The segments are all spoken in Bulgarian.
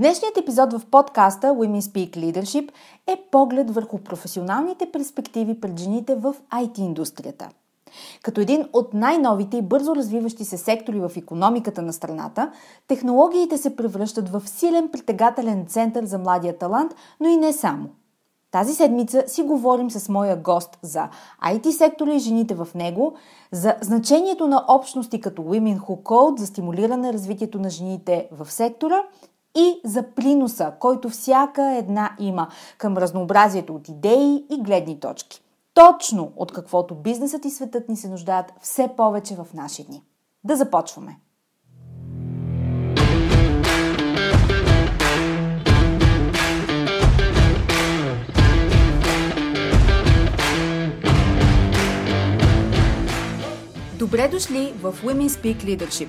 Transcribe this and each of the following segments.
Днешният епизод в подкаста Women Speak Leadership е поглед върху професионалните перспективи пред жените в IT-индустрията. Като един от най-новите и бързо развиващи се сектори в економиката на страната, технологиите се превръщат в силен притегателен център за младия талант, но и не само. Тази седмица си говорим с моя гост за IT сектора и жените в него, за значението на общности като Women Who Code за стимулиране развитието на жените в сектора и за приноса, който всяка една има към разнообразието от идеи и гледни точки. Точно от каквото бизнесът и светът ни се нуждаят все повече в наши дни. Да започваме! Добре дошли в Women Speak Leadership,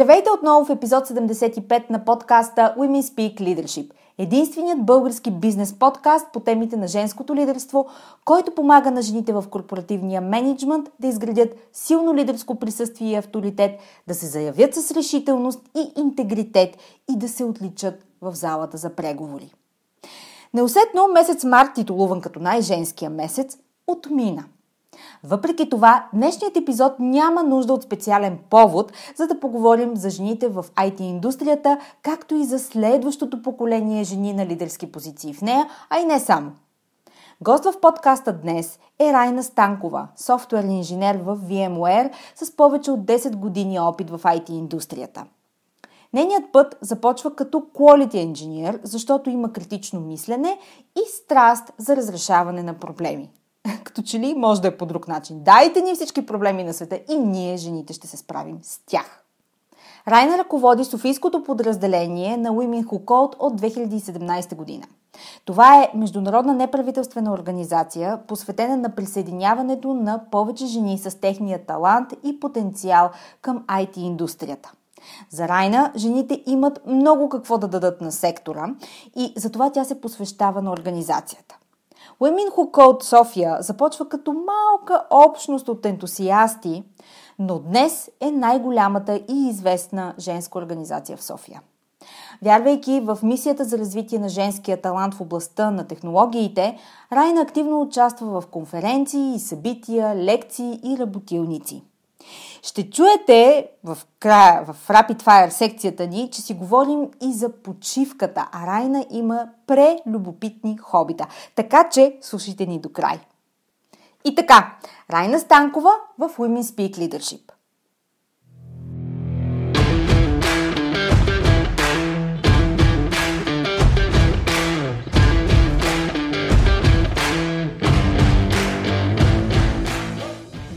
Здравейте отново в епизод 75 на подкаста Women Speak Leadership. Единственият български бизнес подкаст по темите на женското лидерство, който помага на жените в корпоративния менеджмент да изградят силно лидерско присъствие и авторитет, да се заявят с решителност и интегритет и да се отличат в залата за преговори. Неусетно месец март, титулуван като най-женския месец, отмина – въпреки това, днешният епизод няма нужда от специален повод, за да поговорим за жените в IT-индустрията, както и за следващото поколение жени на лидерски позиции в нея, а и не само. Гост в подкаста днес е Райна Станкова, софтуерен инженер в VMware с повече от 10 години опит в IT-индустрията. Нейният път започва като quality engineer, защото има критично мислене и страст за разрешаване на проблеми. като че ли може да е по друг начин. Дайте ни всички проблеми на света и ние, жените, ще се справим с тях. Райна ръководи Софийското подразделение на Women Who Code от 2017 година. Това е международна неправителствена организация, посветена на присъединяването на повече жени с техния талант и потенциал към IT-индустрията. За Райна жените имат много какво да дадат на сектора и затова тя се посвещава на организацията. Women Who Code София започва като малка общност от ентусиасти, но днес е най-голямата и известна женска организация в София. Вярвайки в мисията за развитие на женския талант в областта на технологиите, Райна активно участва в конференции, събития, лекции и работилници. Ще чуете в края, в Rapid Fire секцията ни, че си говорим и за почивката, а Райна има прелюбопитни хобита. Така че слушайте ни до край. И така, Райна Станкова в Women Speak Leadership.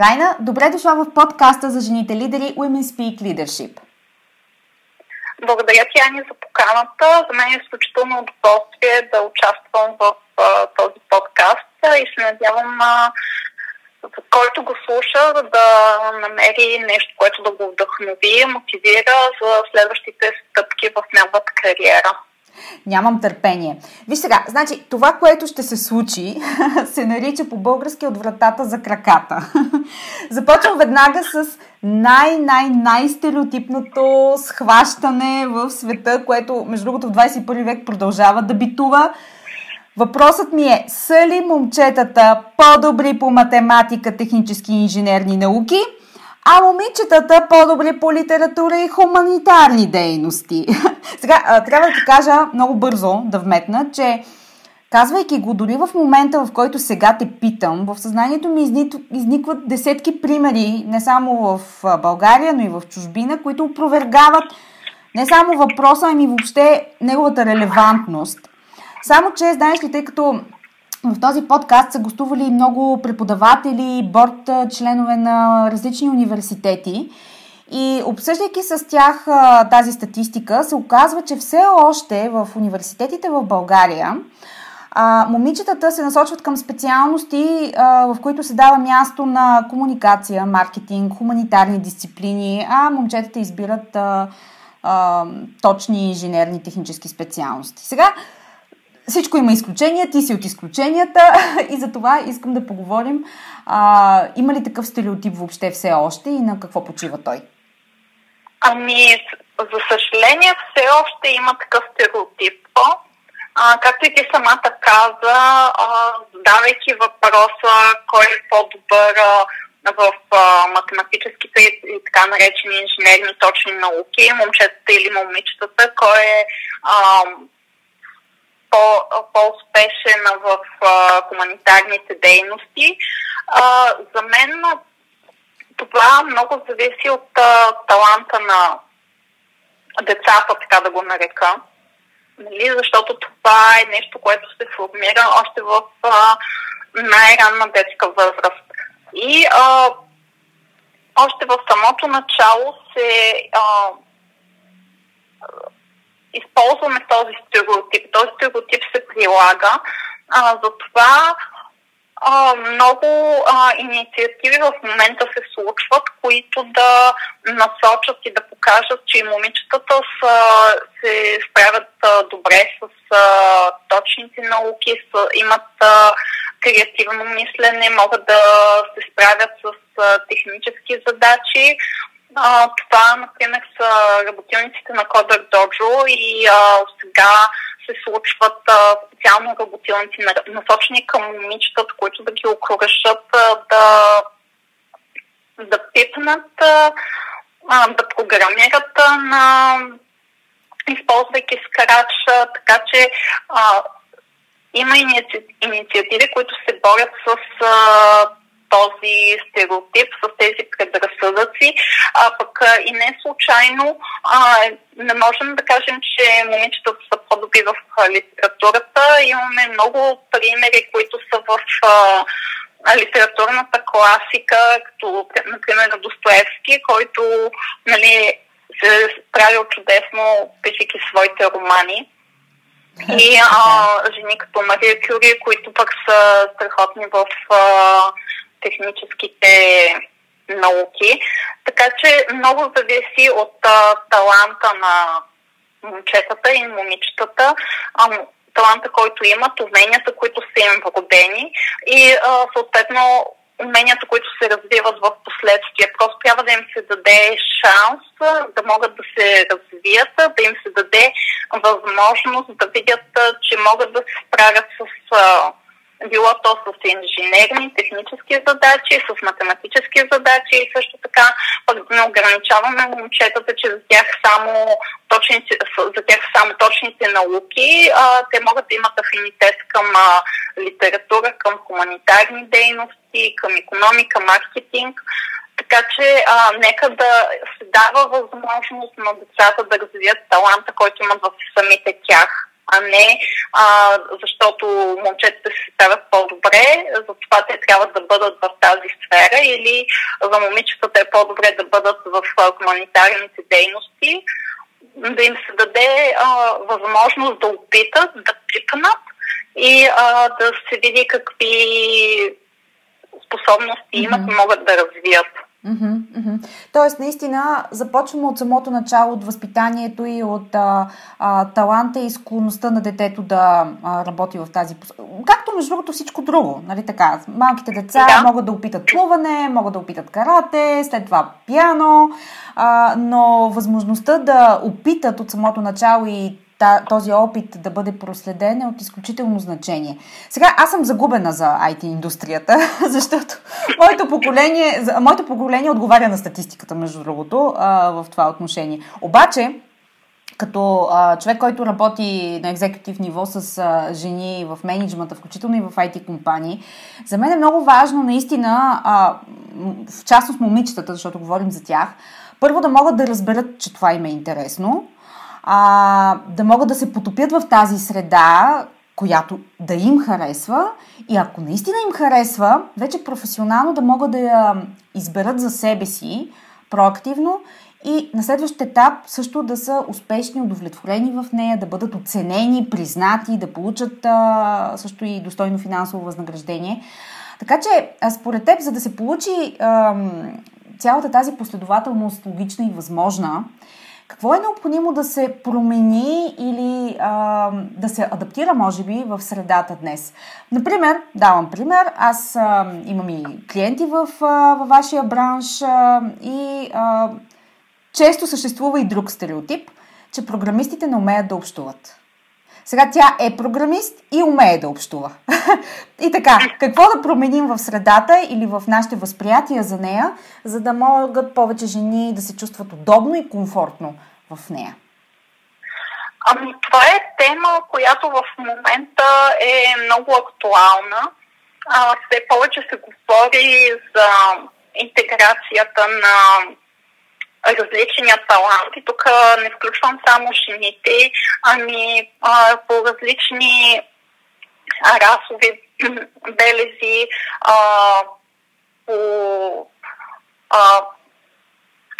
Райна, добре дошла в подкаста за жените лидери Women Speak Leadership. Благодаря ти, Ани, за поканата. За мен е изключително удоволствие да участвам в а, този подкаст и се надявам а, който го слуша да намери нещо, което да го вдъхнови, мотивира за следващите стъпки в неговата кариера. Нямам търпение. Виж сега, значи, това, което ще се случи, се нарича по български от вратата за краката. Започвам веднага с най-най-най-стереотипното схващане в света, което, между другото, в 21 век продължава да битува. Въпросът ми е, са ли момчетата по-добри по математика, технически и инженерни науки – а момичетата по-добре по литература и хуманитарни дейности. Сега, трябва да ти кажа много бързо да вметна, че казвайки го, дори в момента, в който сега те питам, в съзнанието ми изникват десетки примери, не само в България, но и в чужбина, които опровергават не само въпроса, ами въобще неговата релевантност. Само, че, знаеш ли, тъй като в този подкаст са гостували много преподаватели, борт членове на различни университети. И обсъждайки с тях тази статистика, се оказва, че все още в университетите в България а, момичетата се насочват към специалности, в които се дава място на комуникация, маркетинг, хуманитарни дисциплини, а момчетата избират точни инженерни технически специалности. Сега, всичко има изключения, ти си от изключенията и за това искам да поговорим. А, има ли такъв стереотип въобще все още и на какво почива той? Ами, за съжаление, все още има такъв стереотип. А, както и ти самата каза, а, задавайки въпроса кой е по-добър а, в а, математическите и така наречени инженерни точни науки, момчетата или момичетата, кой е а, по, по-успешен в а, хуманитарните дейности. А, за мен това много зависи от а, таланта на децата, така да го нарека. Нали? Защото това е нещо, което се формира още в а, най-ранна детска възраст. И а, още в самото начало се а, използваме този стереотип. Този стереотип се прилага. А, затова а, много а, инициативи в момента се случват, които да насочат и да покажат, че и момичетата са, се справят а, добре с а, точните науки, с, имат а, креативно мислене, могат да се справят с а, технически задачи. А, това, например, са работилниците на Кодър Доджо и а, сега се случват а, специално работилници насочени към момичетата, които да ги окоръжат да, да пипнат, а, да програмират на използвайки скрач, така че а, има инициативи, които се борят с а, този стереотип, с тези предразсъдъци, а пък и не случайно а, не можем да кажем, че момичетата са по-добри в литературата. Имаме много примери, които са в а, литературната класика, като, например, Достоевски, който нали, се е справил чудесно, пишейки своите романи. И а, жени като Мария Кюри, които пък са страхотни в а, техническите науки. Така че много зависи от а, таланта на момчетата и момичетата, а, таланта, който имат, уменията, които са им вродени и а, съответно уменията, които се развиват в последствие. Просто трябва да им се даде шанс да могат да се развият, да им се даде възможност да видят, че могат да се справят с било то с инженерни, технически задачи, с математически задачи и също така пък не ограничаваме момчетата, че за тях само точните, за тях само точните науки, а, те могат да имат афинитет към а, литература, към хуманитарни дейности, към економика, маркетинг. Така че а, нека да се дава възможност на децата да развият таланта, който имат в самите тях а не а, защото момчетата се ставят по-добре, затова те трябва да бъдат в тази сфера или за момичетата е по-добре да бъдат в хуманитарните дейности, да им се даде а, възможност да опитат, да пипнат и а, да се види какви способности имат и могат да развият. Mm-hmm, mm-hmm. Тоест, наистина, започваме от самото начало, от възпитанието и от а, а, таланта и склонността на детето да а, работи в тази посока. Както, между другото, всичко друго. Нали така? Малките деца да. могат да опитат плуване, могат да опитат карате, след това пиано, а, но възможността да опитат от самото начало и този опит да бъде проследен е от изключително значение. Сега аз съм загубена за IT индустрията, защото моето поколение, моето поколение отговаря на статистиката, между другото, в това отношение. Обаче, като а, човек, който работи на екзекутив ниво с а, жени в менеджмента, включително и в IT компании, за мен е много важно наистина, а, в частност момичетата, защото говорим за тях, първо да могат да разберат, че това им е интересно, а, да могат да се потопят в тази среда, която да им харесва и ако наистина им харесва, вече професионално да могат да я изберат за себе си проактивно и на следващ етап също да са успешни, удовлетворени в нея, да бъдат оценени, признати, да получат а, също и достойно финансово възнаграждение. Така че, според теб, за да се получи а, цялата тази последователност логична и възможна, какво е необходимо да се промени или а, да се адаптира, може би, в средата днес? Например, давам пример, аз а, имам и клиенти в, а, във вашия бранш а, и а, често съществува и друг стереотип, че програмистите не умеят да общуват. Сега тя е програмист и умее да общува. и така, какво да променим в средата или в нашите възприятия за нея, за да могат повече жени да се чувстват удобно и комфортно в нея? Ами, това е тема, която в момента е много актуална. А, все повече се говори за интеграцията на различния талант. И тук не включвам само жените, ами а, по различни расови белези, а, по а,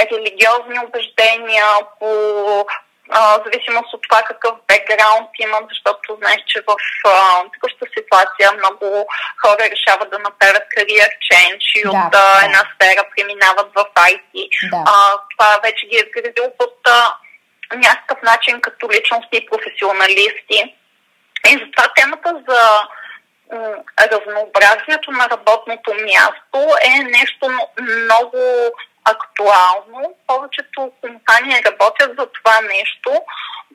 религиозни убеждения, по а, зависимост от това какъв бекграунд имам, защото знаеш, че в такъвата ситуация много хора решават да направят кариер ченч и да, от да. една сфера преминават в IT. Да. А, това вече ги е изградил под а, някакъв начин като личности и професионалисти. И затова темата за разнообразието на работното място е нещо много актуално. Повечето компании работят за това нещо,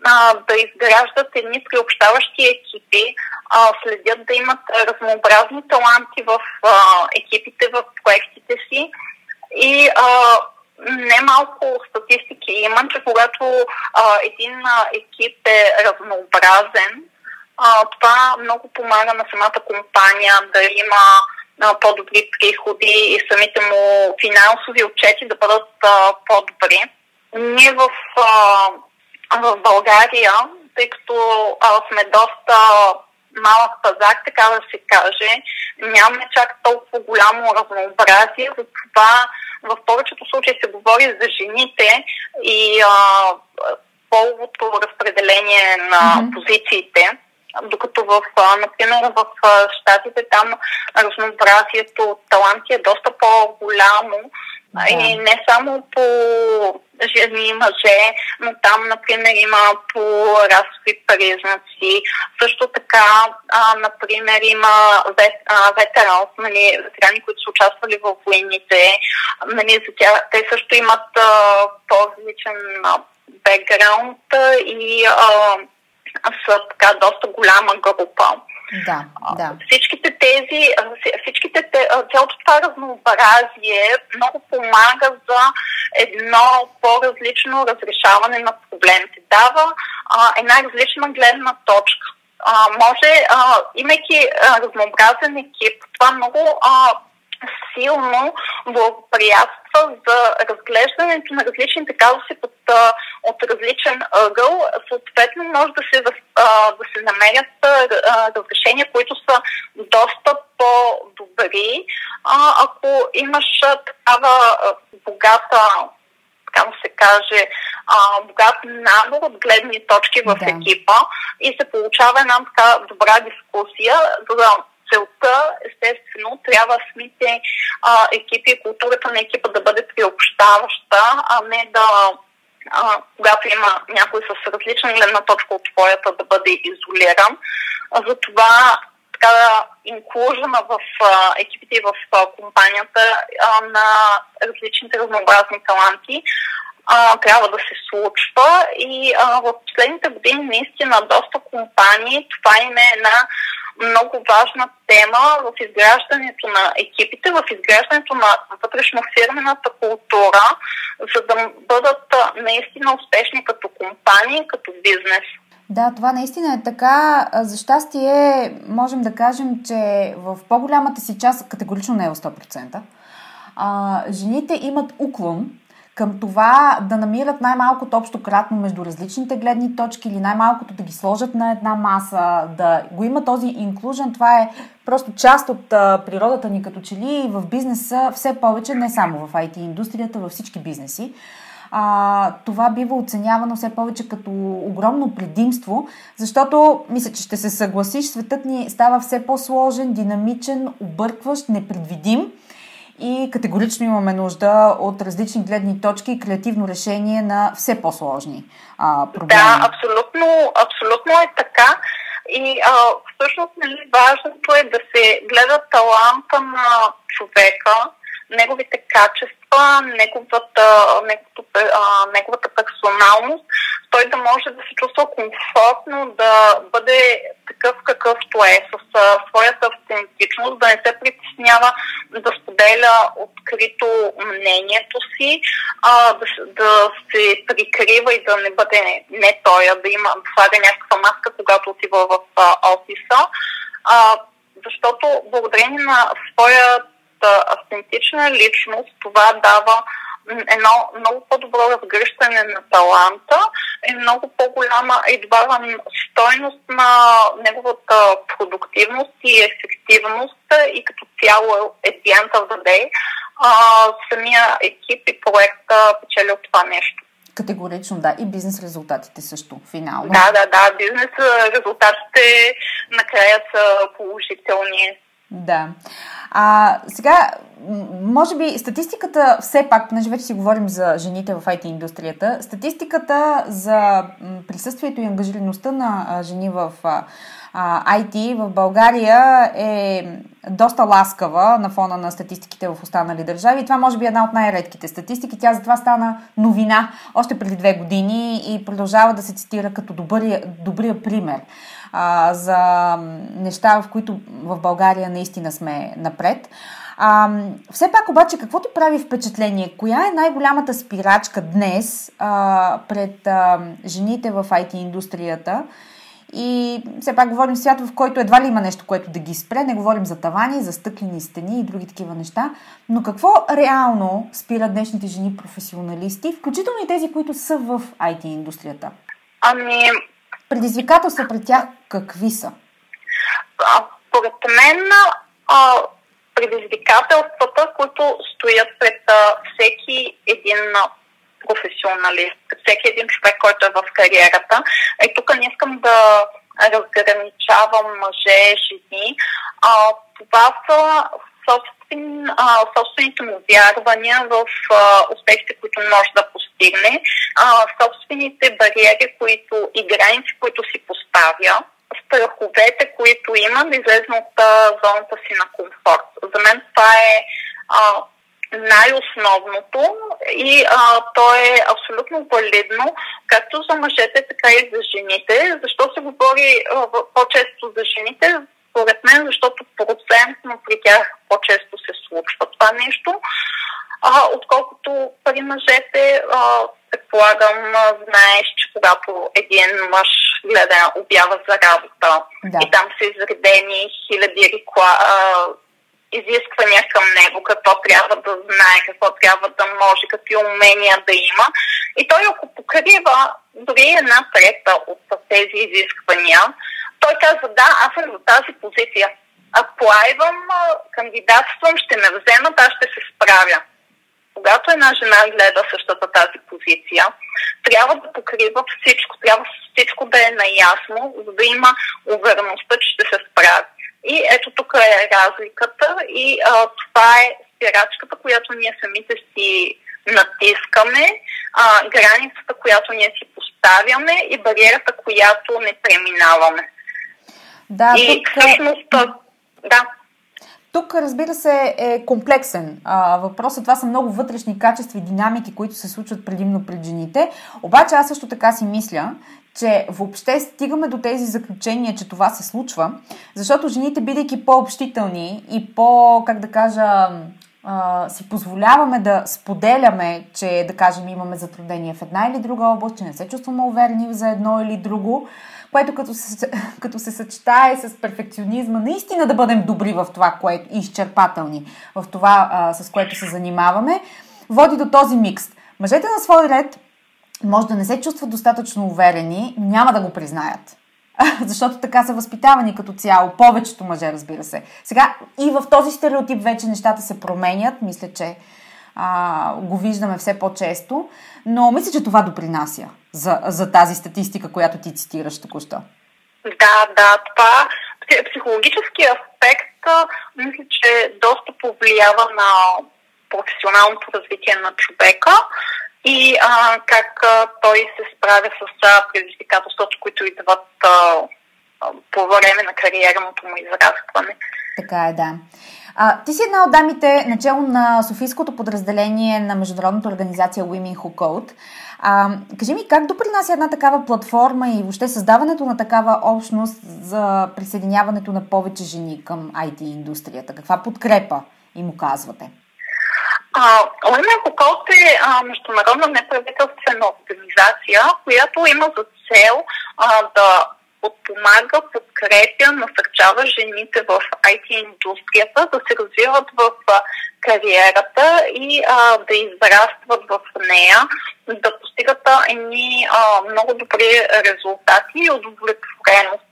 а, да изграждат едни приобщаващи екипи, а, следят да имат разнообразни таланти в а, екипите, в проектите си и а, немалко статистики има, че когато а, един а, екип е разнообразен, а, това много помага на самата компания да има а, по-добри приходи и самите му финансови отчети да бъдат а, по-добри. Ние в, а, в България, тъй като а, сме доста малък пазар, така да се каже, нямаме чак толкова голямо разнообразие, затова в повечето случаи се говори за жените и а, половото разпределение на mm-hmm. позициите докато в, например, в Штатите там разнообразието от таланти е доста по-голямо да. и не само по жени и мъже, но там, например, има по расови признаци. Също така, а, например, има вет, ветеранс, нали, ветерани, които са участвали в войните. Нали, за тя, те също имат а, по-различен бекграунд и а, са така доста голяма група. Да, да. Всичките тези, всичките, цялото това разнообразие много помага за едно по-различно разрешаване на проблемите. Дава а, една различна гледна точка. А, може, а, имайки а, разнообразен екип, това много а, силно благоприятства за разглеждането на различните казуси под, от различен ъгъл. Съответно, може да се, да се намерят разрешения, които са доста по-добри, ако имаш такава богата така да се каже, а, богат набор от гледни точки в да. екипа и се получава една така добра дискусия, за целта, естествено, трябва самите а, екипи и културата на екипа да бъде приобщаваща, а не да а, когато има някой с различна гледна точка от твоята, да бъде изолиран. Затова така инклюжена в а, екипите и в а, компанията а, на различните разнообразни таланти а, трябва да се случва и а, в последните години наистина доста компании това им е една много важна тема в изграждането на екипите, в изграждането на вътрешно фирмената култура, за да бъдат наистина успешни като компании, като бизнес. Да, това наистина е така. За щастие можем да кажем, че в по-голямата си част, категорично не е 100%, а, жените имат уклон към това да намират най-малкото общо кратно между различните гледни точки или най-малкото да ги сложат на една маса, да го има този инклюжен. Това е просто част от природата ни като че ли в бизнеса все повече, не само в IT индустрията, във всички бизнеси. А, това бива оценявано все повече като огромно предимство, защото мисля, че ще се съгласиш, светът ни става все по-сложен, динамичен, объркващ, непредвидим и категорично имаме нужда от различни гледни точки и креативно решение на все по-сложни а, проблеми. Да, абсолютно, абсолютно е така. И а, всъщност нали, важното е да се гледа таланта на човека, неговите качества, неговата, неговата, неговата персоналност, той може да се чувства комфортно, да бъде такъв какъвто е, с своята автентичност, да не се притеснява да споделя открито мнението си, а, да, да се прикрива и да не бъде не той, а да има, да слага някаква маска, когато отива в а, офиса. А, защото благодарение на своя автентична личност, това дава едно много по-добро разгръщане на таланта и много по-голяма и добавя стойност на неговата продуктивност и ефективност и като цяло е the day, а, самия екип и проекта печели от това нещо. Категорично, да. И бизнес резултатите също, финално. Да, да, да. Бизнес резултатите накрая са положителни. Да. А, сега, може би статистиката, все пак, понеже вече си говорим за жените в IT индустрията, статистиката за присъствието и ангажираността на жени в IT в България е доста ласкава на фона на статистиките в останали държави. Това може би е една от най-редките статистики. Тя затова стана новина още преди две години и продължава да се цитира като добрия, добрия пример а, за неща, в които в България наистина сме напред. А, все пак обаче, какво ти прави впечатление? Коя е най-голямата спирачка днес а, пред а, жените в IT индустрията? И все пак говорим свят, в който едва ли има нещо, което да ги спре. Не говорим за тавани, за стъклени стени и други такива неща. Но какво реално спира днешните жени професионалисти, включително и тези, които са в IT индустрията? Ами, Предизвикателства пред тях какви са? Според мен а, предизвикателствата, които стоят пред а, всеки един професионалист, всеки един човек, който е в кариерата. Е, тук не искам да разграничавам мъже, жени. А, това са собствен, а, собствените му вярвания в а, успехите, които може да постигне, а, собствените бариери които, и граници, които си поставя, страховете, които има да излезе от а, зоната си на комфорт. За мен това е а, най-основното и а, то е абсолютно валидно както за мъжете, така и за жените. Защо се говори а, по-често за жените? Според мен, защото процентно при тях по-често се случва това нещо, а, отколкото при мъжете. А, предполагам, знаеш, че когато един мъж гледа обява за работа да. и там са изредени хиляди рекла, изисквания към него, какво трябва да знае, какво трябва да може, какви умения да има. И той ако покрива дори една трета от тези изисквания, той казва, да, аз съм за тази позиция. Аплайвам, кандидатствам, ще ме вземат, аз ще се справя. Когато една жена гледа същата тази позиция, трябва да покрива всичко, трябва всичко да е наясно, за да има увереността, че ще се справи. И ето тук е разликата и а, това е спирачката, която ние самите си натискаме, а, границата, която ние си поставяме и бариерата, която не преминаваме. Да, и тук... всъщност, да. Тук, разбира се, е комплексен а, въпросът. Това са много вътрешни качества и динамики, които се случват предимно пред жените. Обаче аз също така си мисля, че въобще стигаме до тези заключения, че това се случва, защото жените, бидейки по-общителни и по, как да кажа, а, си позволяваме да споделяме, че, да кажем, имаме затруднения в една или друга област, че не се чувстваме уверени за едно или друго, което като се, като се съчетае с перфекционизма, наистина да бъдем добри в това, което и изчерпателни в това, а, с което се занимаваме, води до този микс. Мъжете на свой ред може да не се чувстват достатъчно уверени, няма да го признаят. Защото така са възпитавани като цяло. Повечето мъже, разбира се. Сега и в този стереотип вече нещата се променят. Мисля, че а, го виждаме все по-често. Но мисля, че това допринася за, за тази статистика, която ти цитираш току-що. Да, да. Това психологически аспект мисля, че доста повлиява на професионалното развитие на човека и а, как а, той се справя с а, предизвикателствата, които идват а, по време на кариерното му израстване. Така е, да. А, ти си една от дамите, начало на Софийското подразделение на Международната организация Women Who Code. А, кажи ми, как допринася една такава платформа и въобще създаването на такава общност за присъединяването на повече жени към IT индустрията? Каква подкрепа им оказвате? Women Who Code е а, международна неправителствена организация, която има за цел а, да подпомага, подкрепя, насърчава жените в IT индустрията да се развиват в кариерата и а, да израстват в нея, да постигат едни а, много добри резултати и удовлетвореност.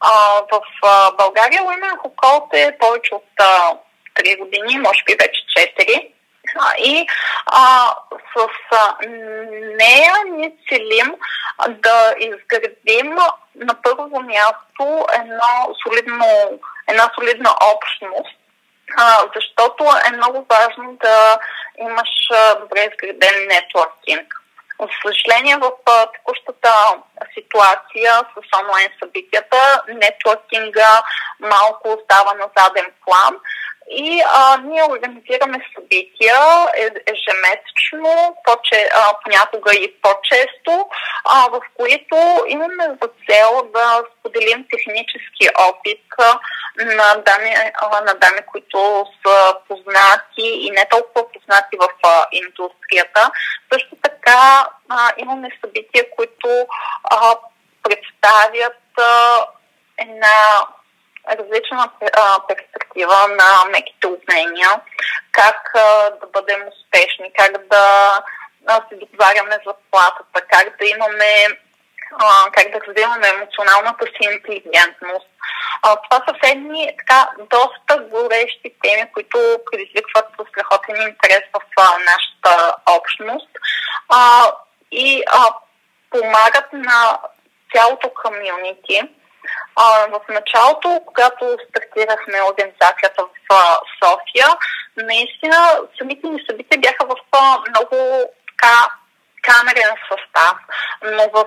А, в а, България Women Who е повече от а, 3 години, може би вече 4. И а, с а, нея ни целим да изградим на първо място едно солидно, една солидна общност, а, защото е много важно да имаш добре изграден нетворкинг. За съжаление, в текущата ситуация с онлайн събитията, нетворкинга малко остава на заден план и а, ние организираме събития ежемесечно, по-че, а, понякога и по-често, а, в които имаме за цел да споделим технически опит на, дами, а, на дами, които са познати и не толкова познати в а, индустрията. Също така а, имаме събития, които а, представят а, една различна перспектива на меките умения, как да бъдем успешни, как да се договаряме заплатата, как да имаме как да развиваме емоционалната си интелигентност. Това са все така доста горещи теми, които предизвикват страхотен интерес в нашата общност и помагат на цялото комьюнити а, в началото, когато стартирахме организацията в София. Наистина, самите ни събития бяха в много така камерен състав, но в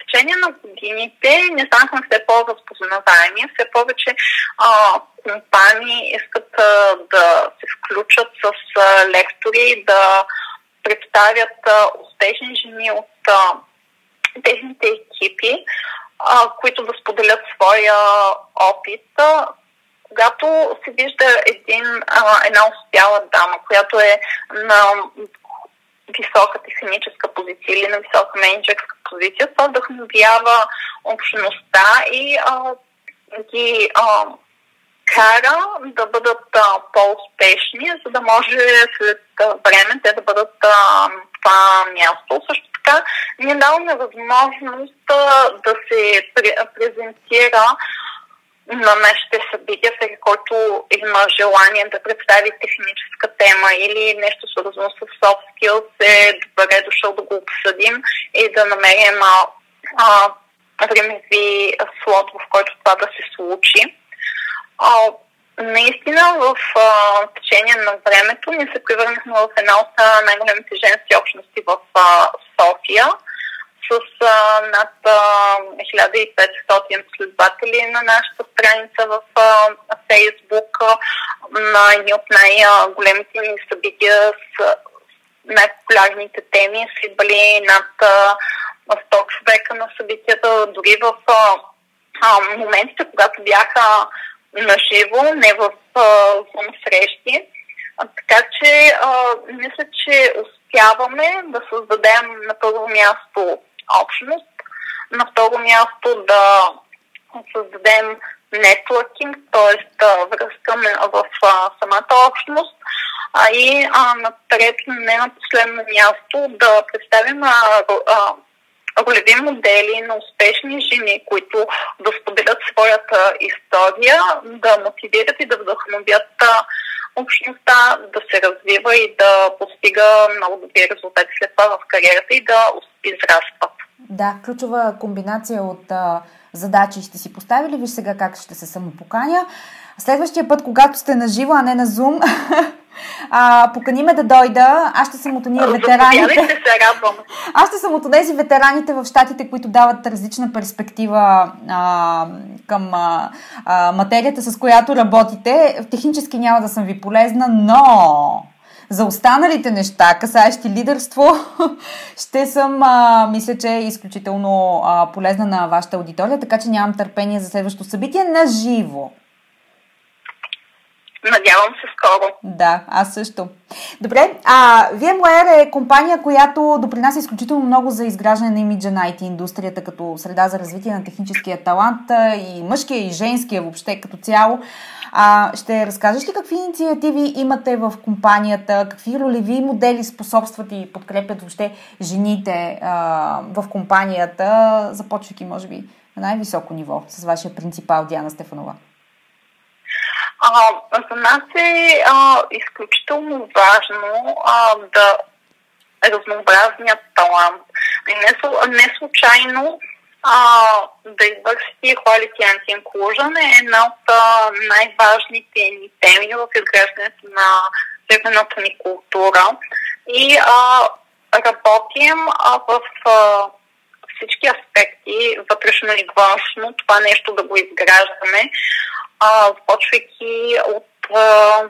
течение на годините не станахме все по-разпознаваеми, все повече а, компании искат а, да се включат с а, лектори, да представят а, успешни жени от а, техните екипи, а, които да споделят своя опит. Когато се вижда един, а, една успяла дама, която е на висока техническа позиция или на висока менеджерска позиция, това вдъхновява общността и а, ги а, кара да бъдат а, по-успешни, за да може след а, време те да бъдат а, това място. Също така, ние даваме възможност а, да се презентира на нашите събития, всеки, който има желание да представи техническа тема или нещо свързано с soft skills, е добре дошъл да го обсъдим и да намерим а, времеви слот, в който това да се случи. А, наистина в а, течение на времето ние се превърнахме в една от най-големите женски общности в а, София с а, над а, 1500 последователи на нашата страница в а, Фейсбук, на едни от най-големите ни събития с най-популярните теми са идвали над а, 100 човека на събитията, дори в а, а, моментите, когато бяха наживо, не в Zoom срещи. А, така че а, мисля, че успяваме да създадем на първо място общност. На второ място да създадем нетворкинг, т.е. връзка в самата общност. А и а, на трето, не на последно място, да представим а, а, ролеви модели на успешни жени, които да споделят своята история, да мотивират и да вдъхновят общността да се развива и да постига много добри резултати след това в кариерата и да израстват. Да, ключова комбинация от а, задачи сте си поставили. Виж сега как ще се самопоканя. Следващия път, когато сте на живо, а не на Zoom, а, покани ме да дойда. Аз ще съм от уния ветераните. Аз ще съм от тези ветераните в щатите, които дават различна перспектива а, към а, а, материята, с която работите. Технически няма да съм ви полезна, но за останалите неща, касаещи лидерство, ще съм, а, мисля, че е изключително а, полезна на вашата аудитория, така че нямам търпение за следващото събитие на живо. Надявам се скоро. Да, аз също. Добре, а VMware е компания, която допринася изключително много за изграждане на имиджа на IT индустрията като среда за развитие на техническия талант и мъжкия и женския въобще като цяло. А, ще разкажеш ли какви инициативи имате в компанията, какви ролеви модели способстват и подкрепят въобще жените а, в компанията, започвайки може би на най-високо ниво с вашия принципал Диана Стефанова? А, за нас е а, изключително важно а, да разнообразният талант. И не, не случайно а, Diversity Quality and Inclusion е една от а, най-важните ни теми в изграждането на северната ни култура. И а, работим а, в а, всички аспекти, вътрешно и външно, това нещо да го изграждаме, а, започвайки от а,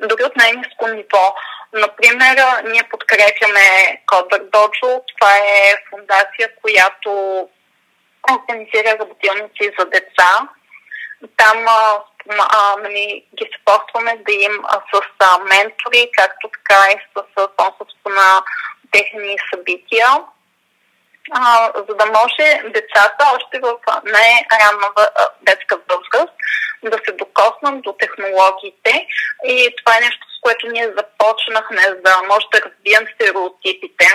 дори от най-низко ниво. Например, ние подкрепяме Coder Dojo. Това е фундация, която организира работилници за деца. Там а, а, нали, ги съпортваме да им а, с а, ментори, както така и с спонсорство на техни събития, а, за да може децата още в най-ранна детска възраст да се докоснат до технологиите. И това е нещо, с което ние започнахме, за да може да разбием стереотипите.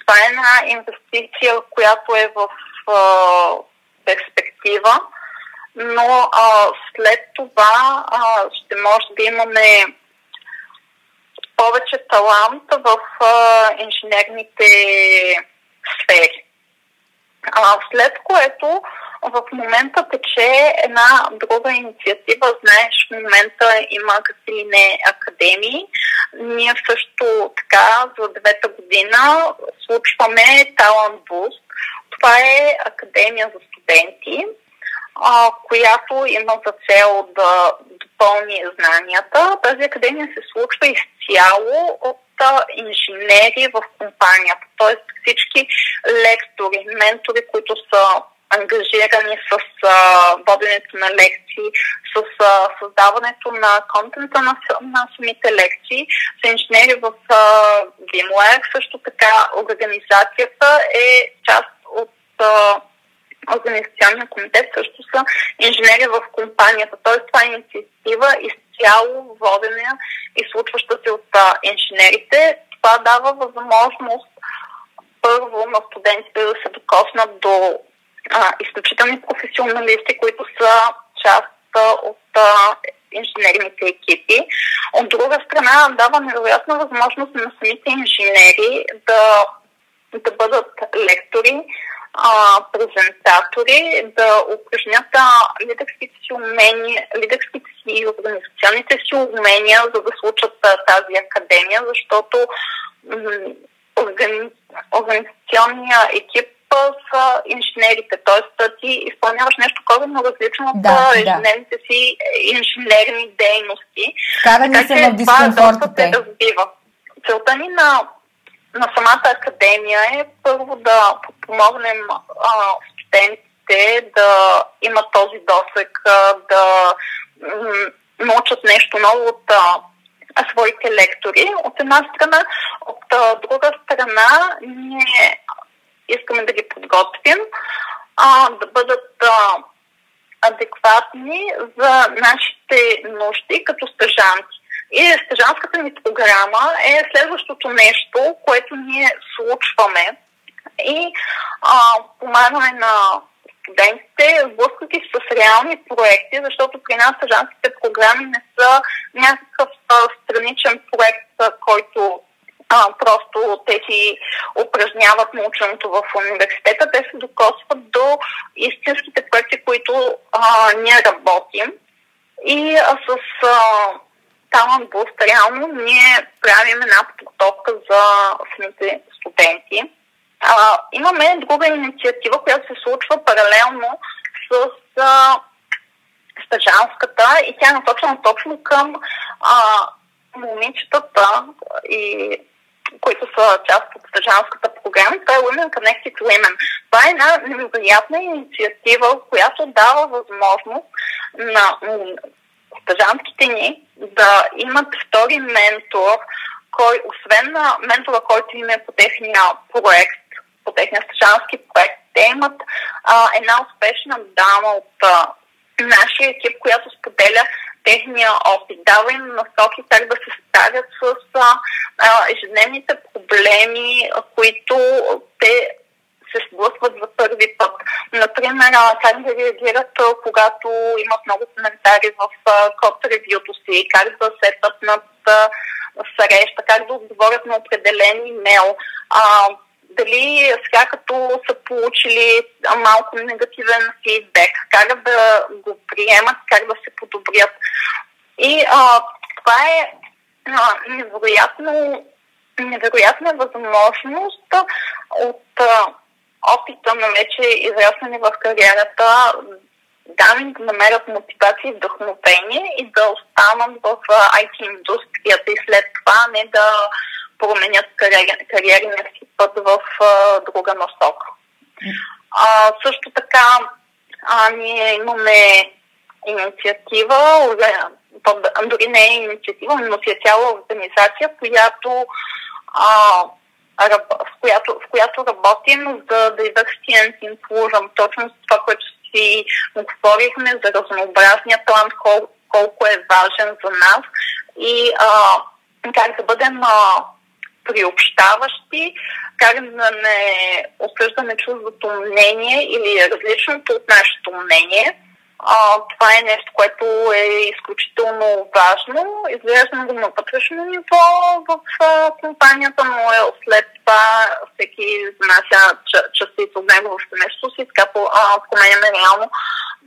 Това е една инвестиция, която е в а, перспектива, но а, след това а, ще може да имаме повече талант в а, инженерните сфери. А, след което в момента тече една друга инициатива. Знаеш, в момента има какви ли не академии. Ние също така за девета година случваме Talent Boost. Това е академия за студенти, а, която има за цел да допълни знанията. Тази академия се случва изцяло от инженери в компанията, т.е. всички лектори, ментори, които са ангажирани с а, воденето на лекции, с а, създаването на контента на, на самите лекции, са инженери в VMware. Също така организацията е част от а, организационния комитет, също са инженери в компанията. Тоест това е инициатива изцяло водена и случваща се от а, инженерите. Това дава възможност първо на студентите да се докоснат до а, изключителни професионалисти, които са част от а, инженерните екипи. От друга страна, дава невероятна възможност на самите инженери да, да бъдат лектори, а, презентатори, да упражнят лидерските си умения, лидерските си и организационните си умения, за да случат а, тази академия, защото м- органи... организационния екип са инженерите. Т.е. ти изпълняваш нещо коренно различно от да, ежедневните да. си инженерни дейности. Карани се в дискомфортите. Да разбива. Целта ни на, на самата академия е първо да помогнем а, студентите да имат този досек, да научат нещо ново от а, своите лектори. От една страна, от а, друга страна, ние искаме да ги подготвим, а, да бъдат а, адекватни за нашите нужди като стъжанти. И стъжанската ни програма е следващото нещо, което ние случваме и а, помагаме на студентите, сблъсквайки с реални проекти, защото при нас стъжанските програми не са някакъв а, страничен проект, който а, просто те си упражняват наученото в университета, те се докосват до истинските проекти, които а, ние работим. И а, с а, Boost реално ние правим една подготовка за самите студенти. А, имаме друга инициатива, която се случва паралелно с а, стъжанската и тя е насочена точно към а, момичетата и които са част от стъжанската програма. Това е Women Connected Women. Това е една невероятна инициатива, която дава възможност на стъжантките ни да имат втори ментор, кой, освен на ментора, който им е по техния проект, по техния стъжански проект, те имат а, една успешна дама от а, нашия екип, която споделя техния опит, дава им насоки как да се справят с а, ежедневните проблеми, които те се сблъскват за първи път. Например, как да реагират, когато имат много коментари в код ревюто си, как да сетъпнат среща, как да отговорят на определен имейл. А, дали сега като са получили малко негативен фидбек, как да го приемат, как да се подобрят. И а, това е а, невероятно, невероятна възможност от а, опита на вече израснали в кариерата да ми намерят мотивация и вдъхновение и да останат в IT индустрията и след това не да променят кариерния си път в а, друга насока. А, също така, а, ние имаме инициатива, дори не е инициатива, но си е цяла организация, която, а, в, която, в която работим за diversity and inclusion, точно с това, което си говорихме за разнообразния талант, кол, колко е важен за нас и а, как да бъдем а, приобщаващи, как да не осъждаме чуждото мнение или различното от нашето мнение. А, това е нещо, което е изключително важно. Изглежда го на вътрешно ниво в а, компанията, но е, след това всеки занася частица от него в семейството си, така променяме реално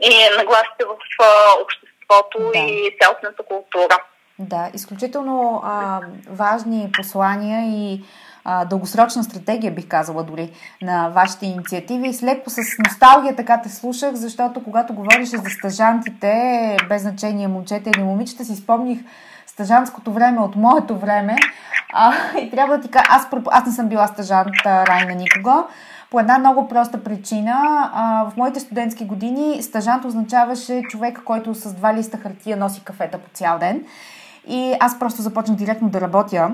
и нагласите в а, обществото да. и цялостната култура. Да, изключително а, важни послания и дългосрочна стратегия, бих казала дори, на вашите инициативи. И с леко с носталгия така те слушах, защото когато говореше за стажантите, без значение момчета или момичета, си спомних стажантското време от моето време. А, и трябва да ти кажа, аз, аз не съм била стажант Райна никога. По една много проста причина. А, в моите студентски години стажант означаваше човек, който с два листа хартия носи кафета по цял ден. И аз просто започнах директно да работя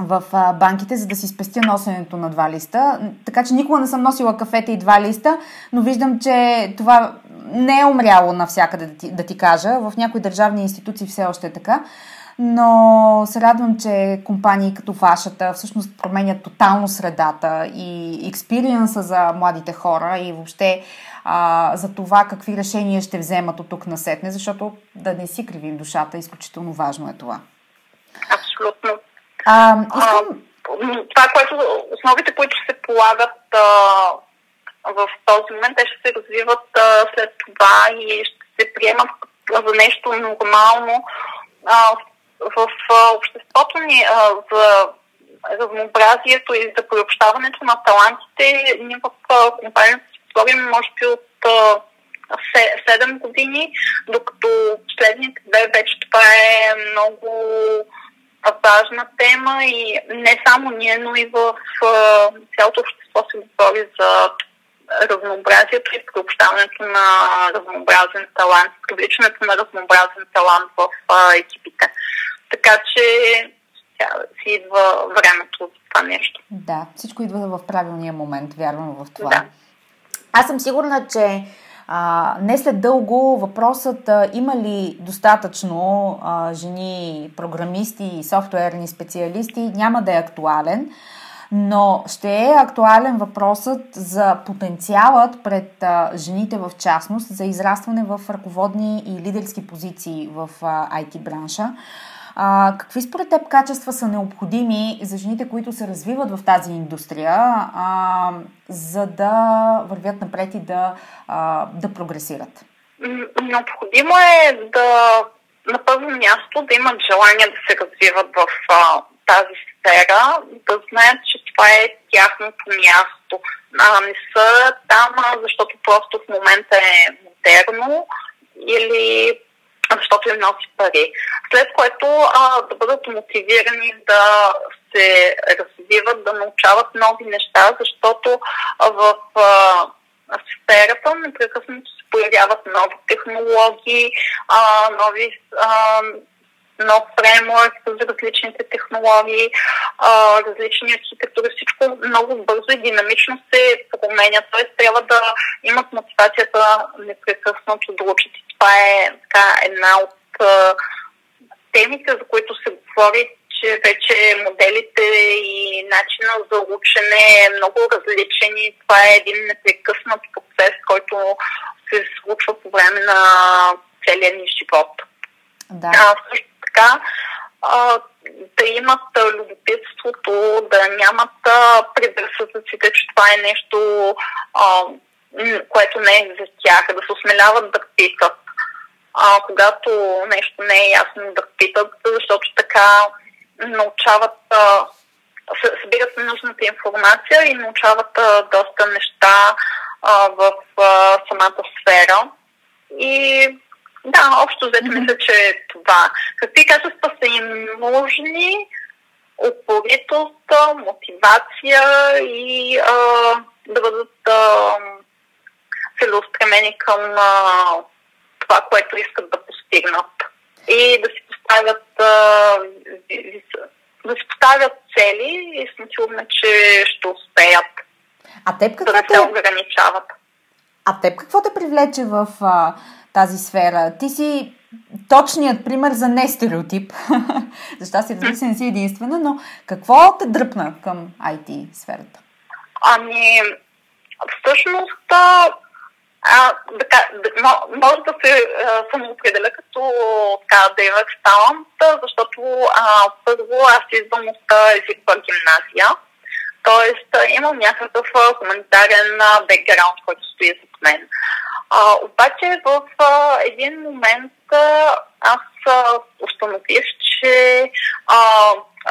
в банките, за да си спестя носенето на два листа. Така че никога не съм носила кафета и два листа, но виждам, че това не е умряло навсякъде, да ти, да ти кажа. В някои държавни институции все още е така. Но се радвам, че компании като вашата всъщност променят тотално средата и експириенса за младите хора и въобще а, за това какви решения ще вземат от тук на сетне, защото да не си кривим душата, изключително важно е това. Абсолютно. А, искам... а, това, което, основите, които се полагат а, в този момент, те ще се развиват а, след това и ще се приемат за нещо нормално а, в а, обществото ни а, за разнообразието и за приобщаването на талантите. Ние в компанията си говорим, може би, от а, 7 години, докато последните две вече това е много важна тема и не само ние, но и в цялото общество се говори за разнообразието и приобщаването на разнообразен талант, привличането на разнообразен талант в екипите. Така че си идва времето за това нещо. Да, всичко идва в правилния момент, вярвам в това. Да. Аз съм сигурна, че а, не след дълго въпросът а, има ли достатъчно а, жени програмисти и софтуерни специалисти няма да е актуален, но ще е актуален въпросът за потенциалът пред а, жените в частност за израстване в ръководни и лидерски позиции в а, IT бранша. А, какви според теб качества са необходими за жените, които се развиват в тази индустрия, а, за да вървят напред и да, а, да прогресират? Необходимо е да на първо място да имат желание да се развиват в а, тази сфера, да знаят, че това е тяхното място. А, не са там, защото просто в момента е модерно или защото им носи пари. След което а, да бъдат мотивирани да се развиват, да научават нови неща, защото в а, сферата непрекъснато се появяват нови технологии, а, нови а, нов фреймворк за различните технологии, а, различни архитектури, всичко много бързо и динамично се променя. Т.е. трябва да имат мотивацията непрекъснато да учат. И това е така, една от а, темите, за които се говори, че вече моделите и начина за учене е много различен и това е един непрекъснат процес, който се случва по време на целия ни живот. Да. А, също така а, да имат любопитството, да нямат предразсъдъците, че това е нещо, което не е за тях, да се осмеляват да питат. А, когато нещо не е ясно да питат, защото така научават, а, събират нужната информация и научават доста неща в самата сфера. И да, общо взето mm-hmm. мисля, че е това. Какви качества са им нужни? Упоритост, мотивация и а, да бъдат а, целеустремени към а, това, което искат да постигнат. И да си поставят а, да си поставят цели и съм сигурна, че ще успеят. А теб какво да се ограничават. А теб какво те привлече в а, тази сфера. Ти си точният пример за нестереотип. Защо си, разбира се, не си единствена, но какво те дръпна към IT сферата? Ами, всъщност, а, да, да, може да се самоопределя като така девък талант, защото а, първо аз идвам от езикова гимназия, т.е. имам някакъв хуманитарен бекграунд, който стои зад мен. А, обаче в а, един момент а, аз а, установих, че а,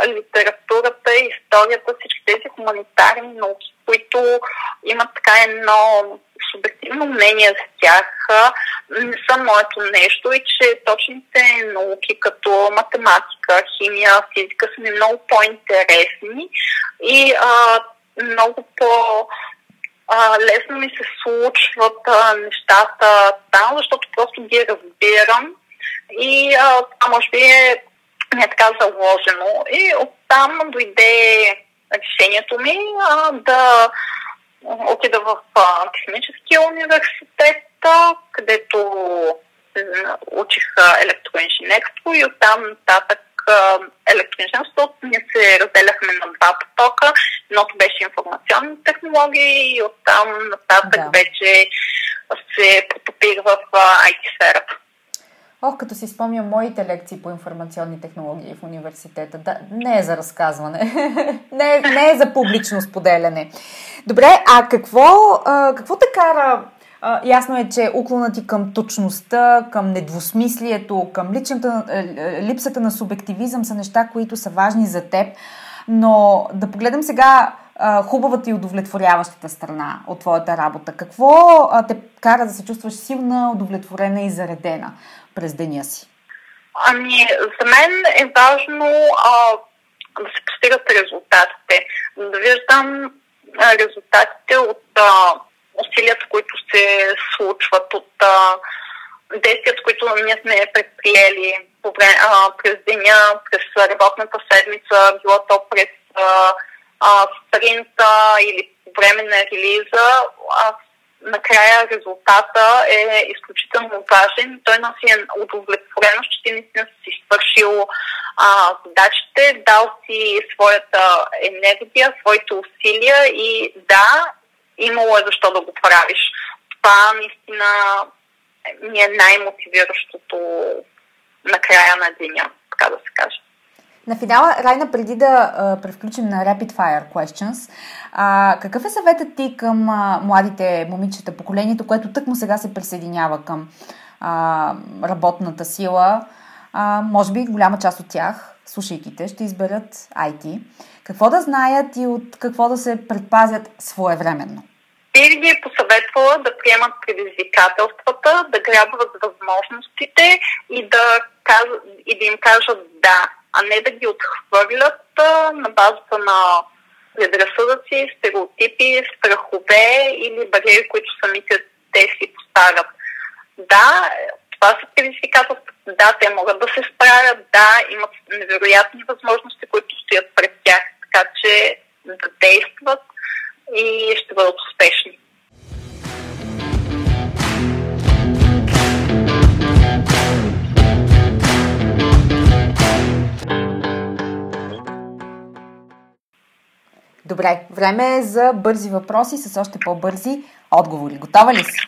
литературата, историята, всички тези хуманитарни науки, които имат така едно субективно мнение за тях, не са моето нещо и че точните науки като математика, химия, физика са ми много по-интересни и а, много по- а, лесно ми се случват а, нещата там, защото просто ги разбирам и а, това може би е не е така заложено. И оттам дойде решението ми а, да отида в а, техническия университет, където учих електроинженерство и оттам нататък електроинженерството ние се разделяхме на два потока. Едното беше информационни технологии и оттам нататък да. вече се потопих в IT сферата. Ох, като си спомням моите лекции по информационни технологии в университета. Да, не е за разказване. не, е, не е за публично споделяне. Добре, а какво, а, какво те кара Ясно е, че уклона ти към точността, към недвусмислието, към личната, е, е, липсата на субективизъм са неща, които са важни за теб. Но да погледнем сега хубавата и удовлетворяващата страна от твоята работа. Какво те кара да се чувстваш силна, удовлетворена и заредена през деня си? Ами, за мен е важно а, да се постигат резултатите. Да виждам резултатите от а, усилията, които се случват, от а, действията, които ние сме предприели по време, а, през деня, през работната седмица, било то през а, а, спринта или по време на релиза. Аз накрая резултата е изключително важен. Той носи удовлетвореност, че ти наистина си свършил а, задачите, дал си своята енергия, своите усилия и да, имало е защо да го правиш. Това наистина ми е най-мотивиращото на края на деня, така да се каже. На финала, Райна, преди да а, превключим на Rapid Fire Questions, а, какъв е съветът ти към а, младите момичета, поколението, което тъкмо сега се присъединява към а, работната сила? А, може би голяма част от тях, слушайки те, ще изберат IT. Какво да знаят и от какво да се предпазят своевременно? Би ги е посъветвала да приемат предизвикателствата, да грабват възможностите и да, и да им кажат да а не да ги отхвърлят на базата на предразсъдъци, стереотипи, страхове или бариери, които самите те си поставят. Да, това са предизвикателства. Да, те могат да се справят, да, имат невероятни възможности, които стоят пред тях, така че да действат и ще бъдат успешни. Добре, време е за бързи въпроси с още по-бързи отговори. Готова ли си?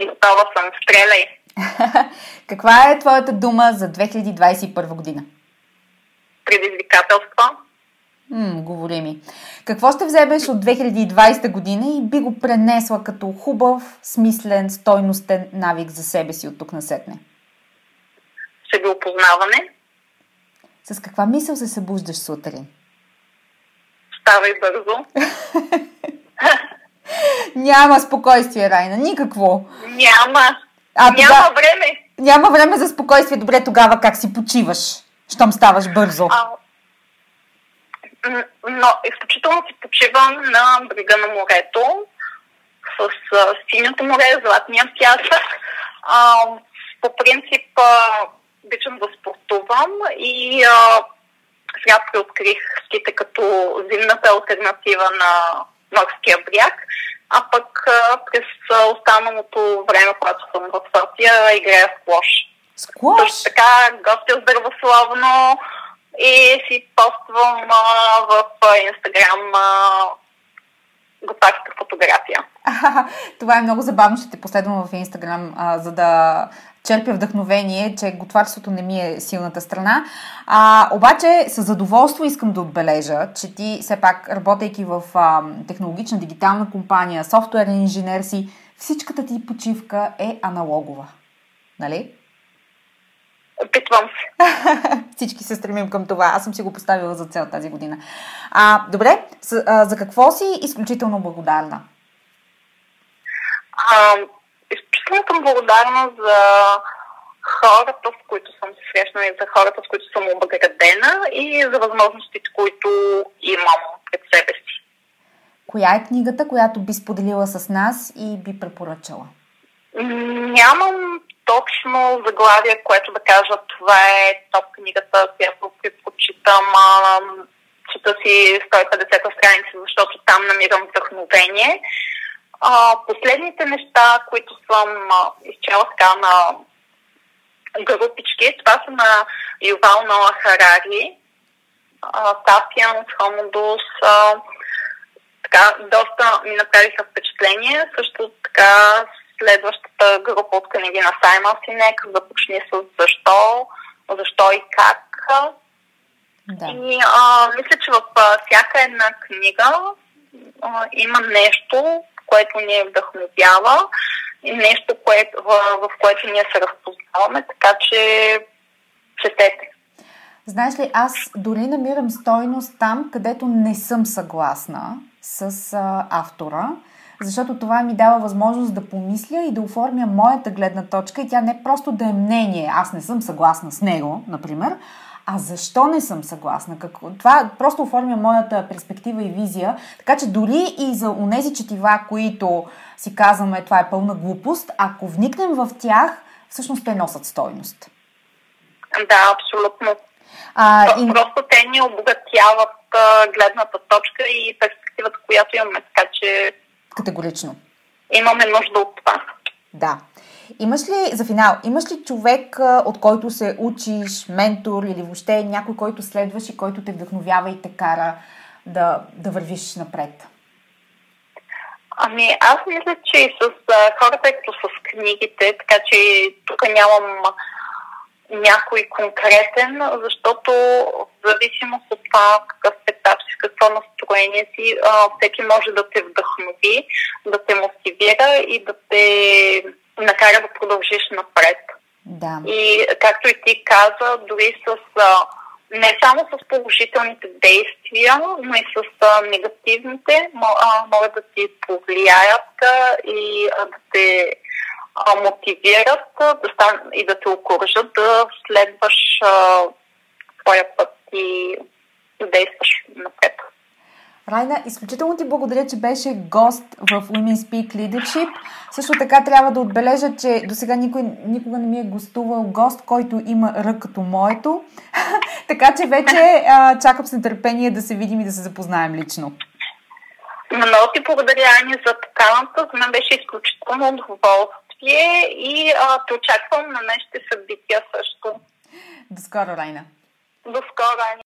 Готова съм. Стреляй! Каква е твоята дума за 2021 година? Предизвикателство. М, говори ми. Какво ще вземеш от 2020 година и би го пренесла като хубав, смислен, стойностен навик за себе си от тук на сетне? Себеопознаване. С каква мисъл се събуждаш сутрин? Ставай бързо. Няма спокойствие, Райна. Никакво. Няма. А, Няма тога... време. Няма време за спокойствие. Добре, тогава как си почиваш? Щом ставаш бързо. А, но изключително си почивам на брега на морето с а, синьото море, златния пясък. А, по принцип а, обичам да спортувам и а, сега преоткрих ските като зимната альтернатива на морския бряг, а пък през останалото време, когато съм в София, играя сквош. Сквош? Също така гостя здравословно и си поствам а, в Инстаграм готварска фотография. това е много забавно, ще те последвам в Инстаграм, за да черпя вдъхновение, че готварството не ми е силната страна. А, обаче с задоволство искам да отбележа, че ти все пак, работейки в а, технологична дигитална компания, софтуерен инженер си, всичката ти почивка е аналогова. Нали? Опитвам се. Всички се стремим към това. Аз съм си го поставила за цел тази година. А, добре, с, а, за какво си изключително благодарна? А, изключително съм благодарна за хората, с които съм се срещнала и за хората, с които съм обградена и за възможностите, които имам пред себе си. Коя е книгата, която би споделила с нас и би препоръчала? Нямам точно заглавие, което да кажа това е топ книгата, която предпочитам. Чета си 150-та страница, защото там намирам вдъхновение. Последните неща, които съм изчела така на групички, това са на Ювал Ноа Харари, Сапиенс, Хомодус, така, доста ми направиха впечатление. Също така следващата група от книги на Саймън Синек започни с защо, защо и как. Да. И а, мисля, че в всяка една книга а, има нещо, което ни е вдъхновява и нещо, което, в, в което ние се разпознаваме, така че четете. Знаеш ли, аз дори намирам стойност там, където не съм съгласна с а, автора, защото това ми дава възможност да помисля и да оформя моята гледна точка и тя не просто да е мнение, аз не съм съгласна с него, например, а защо не съм съгласна? Какво? Това просто оформя моята перспектива и визия. Така че дори и за унези четива, които си казваме това е пълна глупост, ако вникнем в тях, всъщност те носят стойност. Да, абсолютно. А, и... Просто те ни обогатяват гледната точка и перспективата, която имаме. Така че. Категорично. Имаме нужда от това. Да. Имаш ли, за финал, имаш ли човек, от който се учиш, ментор или въобще някой, който следваш и който те вдъхновява и те кара да, да вървиш напред? Ами, аз мисля, че и с хората, като с книгите, така че тук нямам някой конкретен, защото в зависимост от това какъв етап си, какво настроение си, всеки може да те вдъхнови, да те мотивира и да те накара да продължиш напред. Да. И както и ти каза, дори с не само с положителните действия, но и с а, негативните могат да ти повлияят а, и а, да те а, мотивират а, да стан, и да те окоръжат да следваш а, твоя път и да действаш напред. Райна, изключително ти благодаря, че беше гост в Women Speak Leadership. Също така трябва да отбележа, че до сега никой, никога не ми е гостувал гост, който има рък като моето. така че вече а, чакам с нетърпение да се видим и да се запознаем лично. Много ти благодаря, Ани, за поканата. За мен беше изключително удоволствие и а, те очаквам на нашите събития също. До скоро, Райна. До скоро, Ани.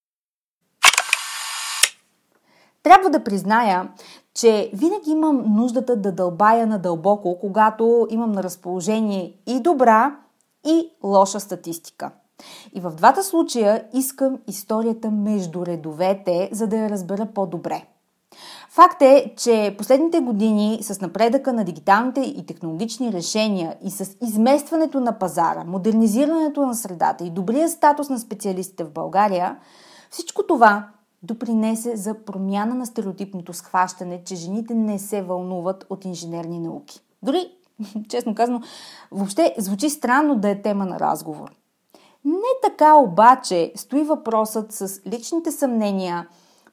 Трябва да призная, че винаги имам нуждата да дълбая надълбоко, когато имам на разположение и добра, и лоша статистика. И в двата случая искам историята между редовете, за да я разбера по-добре. Факт е, че последните години с напредъка на дигиталните и технологични решения и с изместването на пазара, модернизирането на средата и добрия статус на специалистите в България, всичко това допринесе за промяна на стереотипното схващане, че жените не се вълнуват от инженерни науки. Дори, честно казано, въобще звучи странно да е тема на разговор. Не така обаче стои въпросът с личните съмнения,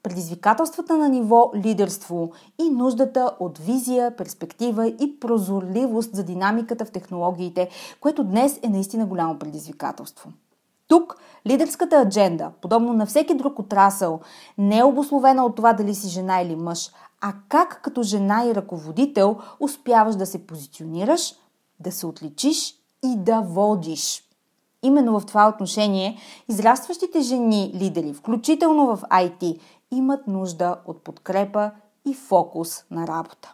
предизвикателствата на ниво лидерство и нуждата от визия, перспектива и прозорливост за динамиката в технологиите, което днес е наистина голямо предизвикателство. Тук лидерската адженда, подобно на всеки друг отрасъл, не е обословена от това дали си жена или мъж, а как като жена и ръководител успяваш да се позиционираш, да се отличиш и да водиш. Именно в това отношение израстващите жени лидери, включително в IT, имат нужда от подкрепа и фокус на работа.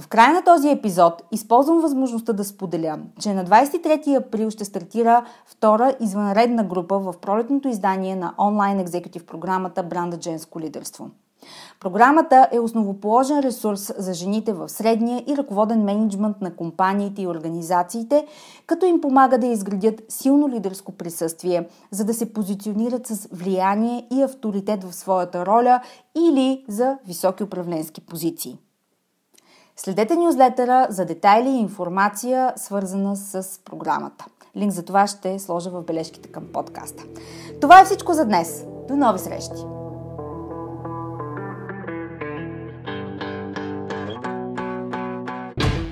В края на този епизод използвам възможността да споделя, че на 23 април ще стартира втора извънредна група в пролетното издание на онлайн екзекутив програмата Бранда Женско лидерство. Програмата е основоположен ресурс за жените в средния и ръководен менеджмент на компаниите и организациите, като им помага да изградят силно лидерско присъствие, за да се позиционират с влияние и авторитет в своята роля или за високи управленски позиции. Следете нюзлетъра за детайли и информация, свързана с програмата. Линк за това ще сложа в бележките към подкаста. Това е всичко за днес. До нови срещи!